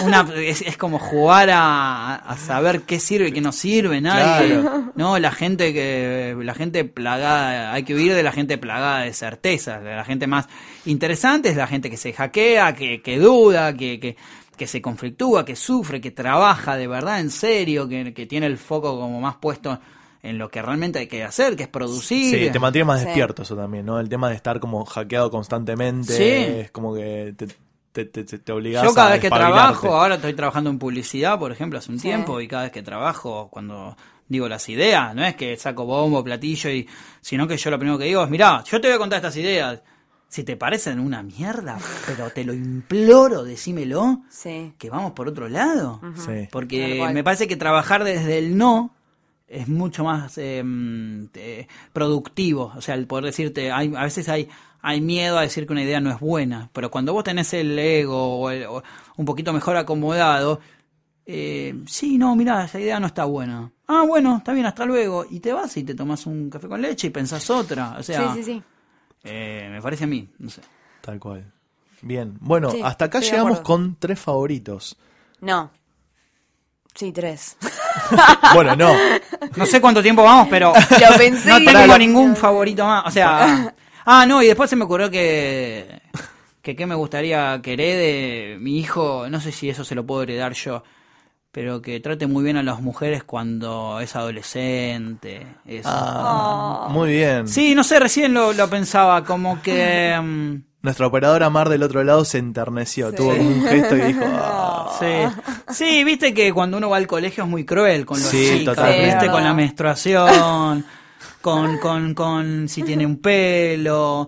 Una, es, es como jugar a, a saber qué sirve y qué no sirve, nadie. Claro. No, la gente que, la gente plagada, hay que huir de la gente plagada de certezas, de la gente más interesante es la gente que se hackea, que, que duda, que, que, que se conflictúa, que sufre, que trabaja de verdad en serio, que, que tiene el foco como más puesto en lo que realmente hay que hacer, que es producir. Sí, te mantiene más Sí. despierto eso también, ¿no? El tema de estar como hackeado constantemente Sí. es como que te, te, te, te, obligas Yo cada a vez que trabajo, ahora estoy trabajando en publicidad, por ejemplo, hace un Sí. tiempo, y cada vez que trabajo, cuando digo las ideas, no es que saco bombo, platillo, y sino que yo lo primero que digo es, mirá, yo te voy a contar estas ideas. Si te parecen una mierda, pero te lo imploro, decímelo, Sí. que vamos por otro lado. Sí. Porque me parece que trabajar desde el no es mucho más eh, eh, productivo. O sea, el poder decirte, hay, a veces hay, hay miedo a decir que una idea no es buena, pero cuando vos tenés el ego o, el- o un poquito mejor acomodado, eh, sí, no, mirá, esa idea no está buena. Ah, bueno, está bien, hasta luego. Y te vas y te tomas un café con leche y pensás otra. O sea, sí, sí, sí. eh, me parece a mí, no sé. Tal cual. Bien. Bueno, Sí, hasta acá llegamos con tres favoritos. No. Sí, tres. (laughs) Bueno, no. No sé cuánto tiempo vamos, pero (laughs) Lo pensé. no tengo ningún favorito más. O sea, (laughs) ah, no, y después se me ocurrió que que qué me gustaría que herede mi hijo, no sé si eso se lo puedo heredar yo, pero que trate muy bien a las mujeres cuando es adolescente. Eso. Ah, Muy bien. Sí, no sé, recién lo, lo pensaba, como que... (laughs) mm, Nuestra operadora Mar del otro lado se enterneció. Sí. Tuvo un gesto y dijo. (laughs) "Ah". Sí. sí, viste que cuando uno va al colegio es muy cruel con los Sí, chicos, totalmente. viste, con la menstruación, con, con, con si tiene un pelo.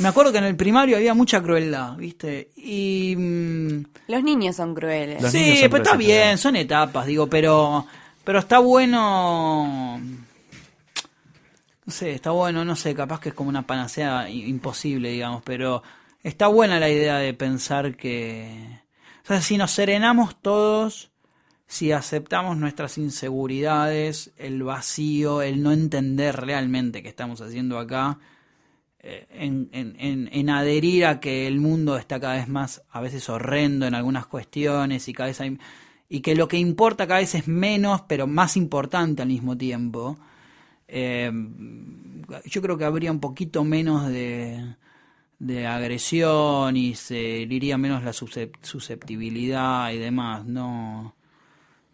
Me acuerdo que en el primario había mucha crueldad, viste, y... mm, Los niños son crueles. Los sí, son pero está bien, son etapas, digo, pero, pero está bueno... No sé, está bueno, no sé, capaz que es como una panacea imposible, digamos, pero está buena la idea de pensar que... O sea, si nos serenamos todos, si aceptamos nuestras inseguridades, el vacío, el no entender realmente qué estamos haciendo acá, eh, en, en- en- en adherir a que el mundo está cada vez más, a veces horrendo en algunas cuestiones y cada vez hay, y que lo que importa cada vez es menos, pero más importante al mismo tiempo. eh, yo creo que habría un poquito menos de, de agresión y se iría menos la suscep- susceptibilidad y demás. No,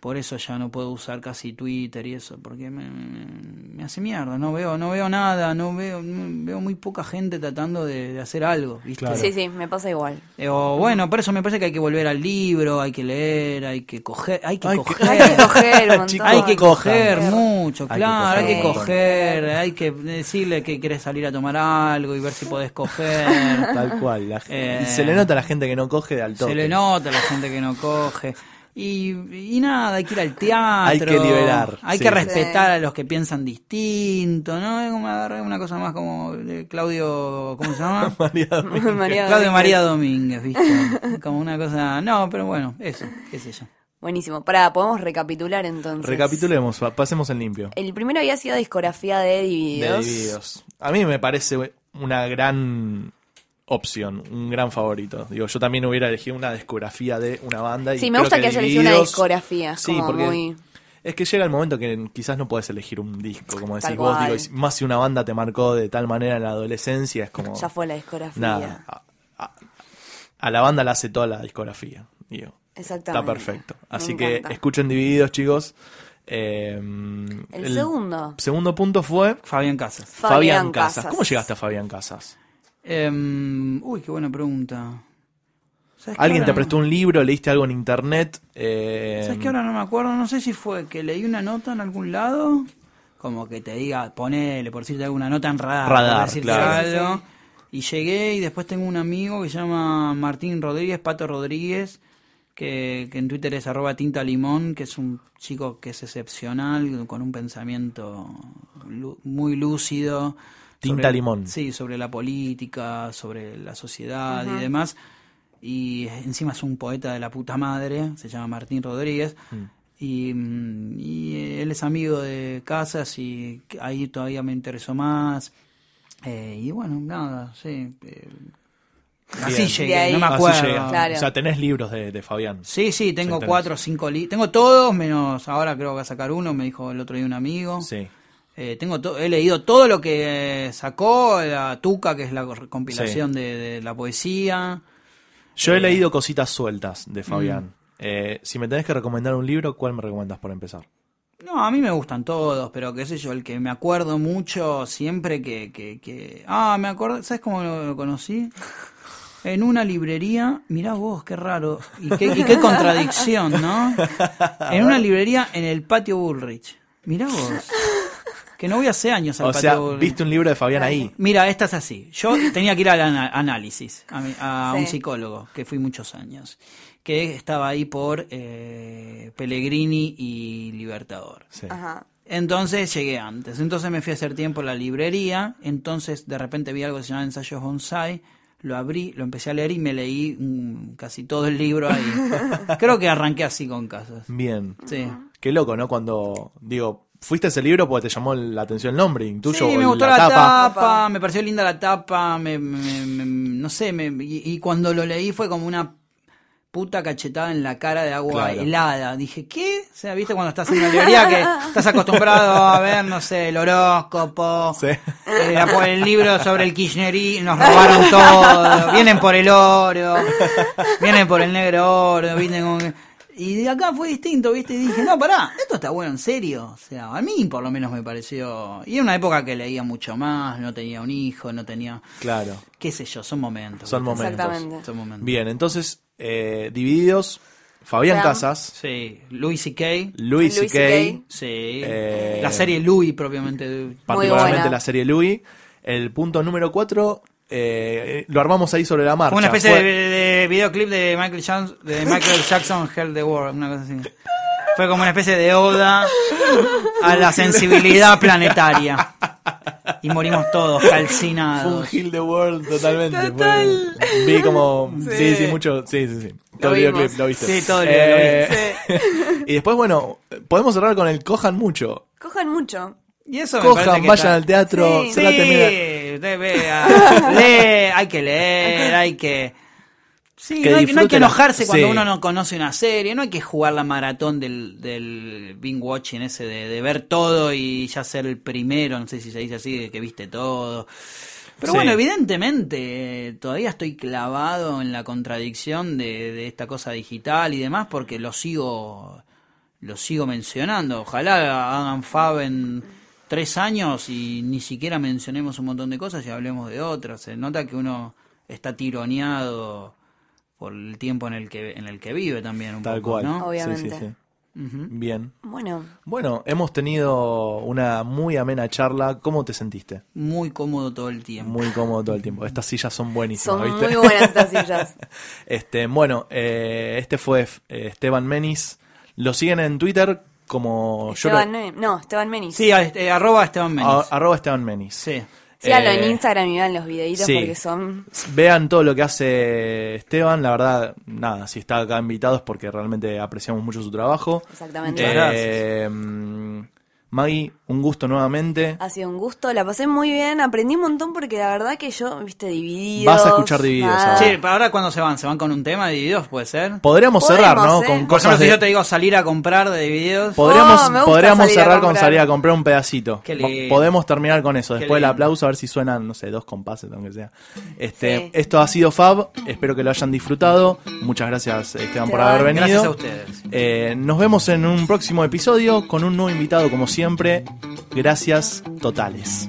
por eso ya no puedo usar casi Twitter y eso, porque me, me- me hace mierda. No veo, no veo nada, no veo, no- veo muy poca gente tratando de, de hacer algo, ¿viste? Claro. Sí, sí, me pasa igual. Eh, o bueno, por eso me parece que hay que volver al libro, hay que leer, hay que coger, hay que Hay que- coger. Hay que coger un montón. Chicos, Hay que coger mucho, Hay que claro, hay que coger. hay que decirle que querés salir a tomar algo y ver si podés coger. Tal cual. la- Eh. y se le nota a la gente que no coge de al toque. Se le nota a la gente que no coge. Y, y nada, hay que ir al teatro. Hay que liberar, Hay sí. que respetar a los que piensan distinto, ¿no? Es como agarrar una cosa más como de Claudio, ¿cómo se llama? (laughs) María Domínguez. (laughs) María Claudio Domínguez. María Domínguez, ¿viste? Como una cosa. No, pero bueno, eso, qué sé yo. Buenísimo. Para, podemos recapitular entonces. Recapitulemos, pa- pasemos el limpio. El primero había sido discografía de De Divididos. Divididos. A mí me parece una gran opción, un gran favorito. Digo, yo también hubiera elegido una discografía de una banda. Y Sí, me gusta que haya elegido una discografía. es Sí, como porque muy... es que llega el momento que quizás no puedes elegir un disco, como decís vos, digo, más si una banda te marcó de tal manera en la adolescencia, es como... Ya fue la discografía. Nada. A, a- a la banda la hace toda la discografía. Digo. Exactamente. Está perfecto. Me Así que encanta. escuchen Divididos, chicos. Eh, El segundo. segundo punto fue Fabián Casas. Fabián Casas. ¿Cómo llegaste a Fabián Casas? Em, uy, qué buena pregunta. ¿Sabes qué ¿Alguien ahora te no- prestó un libro? ¿Leíste algo en internet? Eh, ¿Sabes que ahora no me acuerdo? No sé si fue que leí una nota en algún lado. Como que te diga, ponele, por decirte alguna nota en radar. Radar, claro. algo. Y llegué y después tengo un amigo que se llama Martín Rodríguez, Pato Rodríguez, que, que en Twitter es arroba tinta limón, que es un chico que es excepcional, con un pensamiento muy lúcido. Tinta sobre- limón. Sí, sobre la política, sobre la sociedad y demás. Y encima es un poeta de la puta madre, se llama Martín Rodríguez. Y, mm, y él es amigo de Casas y ahí todavía me interesó más. Eh, y bueno, nada, sí. eh, así llegué, no me acuerdo. Claro. O sea, tenés libros de, de Fabián. Sí, sí, tengo cuatro o cinco libros. Tengo todos, menos ahora creo que va a sacar uno, me dijo el otro día un amigo. Sí. Eh, tengo to- he leído todo lo que sacó, la Tuca, que es la compilación de, de la poesía. Yo he leído cositas sueltas de Fabián. Eh, si me tenés que recomendar un libro, ¿cuál me recomiendas por empezar? No, a mí me gustan todos, pero qué sé yo, el que me acuerdo mucho siempre que... que, que... Ah, me acuerdo, ¿sabes cómo lo, lo conocí? (laughs) En una librería, mirá vos, qué raro, y qué, y qué contradicción, ¿no? (laughs) En una librería en el patio Bullrich. Mirá vos, que no voy hace años al O patio sea, Bullrich. viste un libro de Fabián ahí. Mira, esta es así. Yo (laughs) tenía que ir al análisis, a, mi- a Sí. un psicólogo, que fui muchos años, que estaba ahí por eh, Pellegrini y Libertador. Sí. Ajá. Entonces llegué antes. Entonces me fui a hacer tiempo en la librería. Entonces de repente vi algo que se llama Ensayos Bonsai. Lo abrí, lo empecé a leer y me leí mm, casi todo el libro ahí. (laughs) Creo que arranqué así con casas. Bien. Sí. Qué loco, ¿no? Cuando, digo, fuiste a ese libro porque te llamó la atención el nombre, intuyo Sí, me gustó la la, tapa. tapa. me pareció linda la tapa, me, me- me- no sé, me- y, y cuando lo leí fue como una puta cachetada en la cara de agua Claro. helada. Dije, ¿qué? O sea, viste cuando estás en una librería que estás acostumbrado a ver, no sé, el horóscopo, Sí. eh, por el libro sobre el kirchnerismo, nos robaron todo, vienen por el oro, vienen por el negro oro, vienen con... Y de acá fue distinto, ¿viste? Y dije, no, pará, esto está bueno, en serio. O sea, a mí por lo menos me pareció... Y en una época que leía mucho más, no tenía un hijo, no tenía... Claro, qué sé yo, son momentos. son ¿viste? momentos. Exactamente. Son momentos. Bien, entonces, eh, divididos, Fabián. Casas, Sí, Louis C.K., Louis Louis C.K., C.K.. sí. Eh, la serie Louis propiamente. particularmente buena. la serie Louis. El punto número 4, lo armamos ahí sobre la marcha. Fue una especie Fue- de, de videoclip de Michael, Jackson, de Michael Jackson, Hell the World, una cosa así. Fue como una especie de oda a la sensibilidad planetaria. Y morimos todos Fue un calcinados. Heal the World totalmente. fue- vi como. Sí, sí, mucho. Sí, sí, sí. Todo el videoclip lo viste. Sí, todo el Eh, (laughs) y después, bueno, podemos cerrar con el cojan mucho. Cojan mucho. Y eso me Cojan, que vayan está- al teatro. Sí. se la termina- Sí, usted vea, (laughs) lee, hay que leer, hay que... Sí, Que no, hay, no hay disfrute que la- enojarse cuando sí. uno no conoce una serie, no hay que jugar la maratón del, del binge watching ese de, de ver todo y ya ser el primero, no sé si se dice así, de que viste todo. Pero Sí. bueno, evidentemente eh, todavía estoy clavado en la contradicción de, de esta cosa digital y demás porque lo sigo lo sigo mencionando. Ojalá hagan Fab en tres años y ni siquiera mencionemos un montón de cosas y hablemos de otras. Se nota que uno está tironeado por el tiempo en el que en el que vive también un Tal poco, cual. ¿no? Obviamente. Sí, sí, sí. Bien. Bueno, Bueno, hemos tenido una muy amena charla. ¿Cómo te sentiste? Muy cómodo todo el tiempo. Muy cómodo todo el tiempo. Estas sillas son buenísimas, son ¿viste? muy buenas estas sillas. (laughs) Este, bueno, eh, este fue eh, Esteban Menis. Lo siguen en Twitter como yo Esteban, lo- Ne- no, Esteban Menis. Sí, a- este, arroba Esteban Menis. a- arroba Esteban Menis. Sí. Síganlo Eh, en Instagram y vean los videitos sí. porque son... Vean todo lo que hace Esteban, la verdad, nada, si está acá invitado es porque realmente apreciamos mucho su trabajo. Exactamente. Eh, Maggie, un gusto nuevamente. Ha sido un gusto, la pasé muy bien, aprendí un montón porque la verdad que yo, viste, divididos. Vas a escuchar Divididos ahora. Sí, pero ahora cuando se van, se van con un tema de divididos, puede ser. Podríamos cerrar, ¿no? ¿eh? Con Por cosas ejemplo, si de- yo te digo salir a comprar de divididos. Podríamos, Oh, me gusta podríamos salir a cerrar con salir a comprar un pedacito. Qué lindo. Podemos terminar con eso. Después del lindo. aplauso, a ver si suenan, no sé, dos compases, aunque sea. Este, Sí. Esto ha sido Fab. Espero que lo hayan disfrutado. Muchas gracias, Esteban, por haber venido. Gracias a ustedes. Eh, nos vemos en un próximo episodio con un nuevo invitado, como siempre. Gracias totales.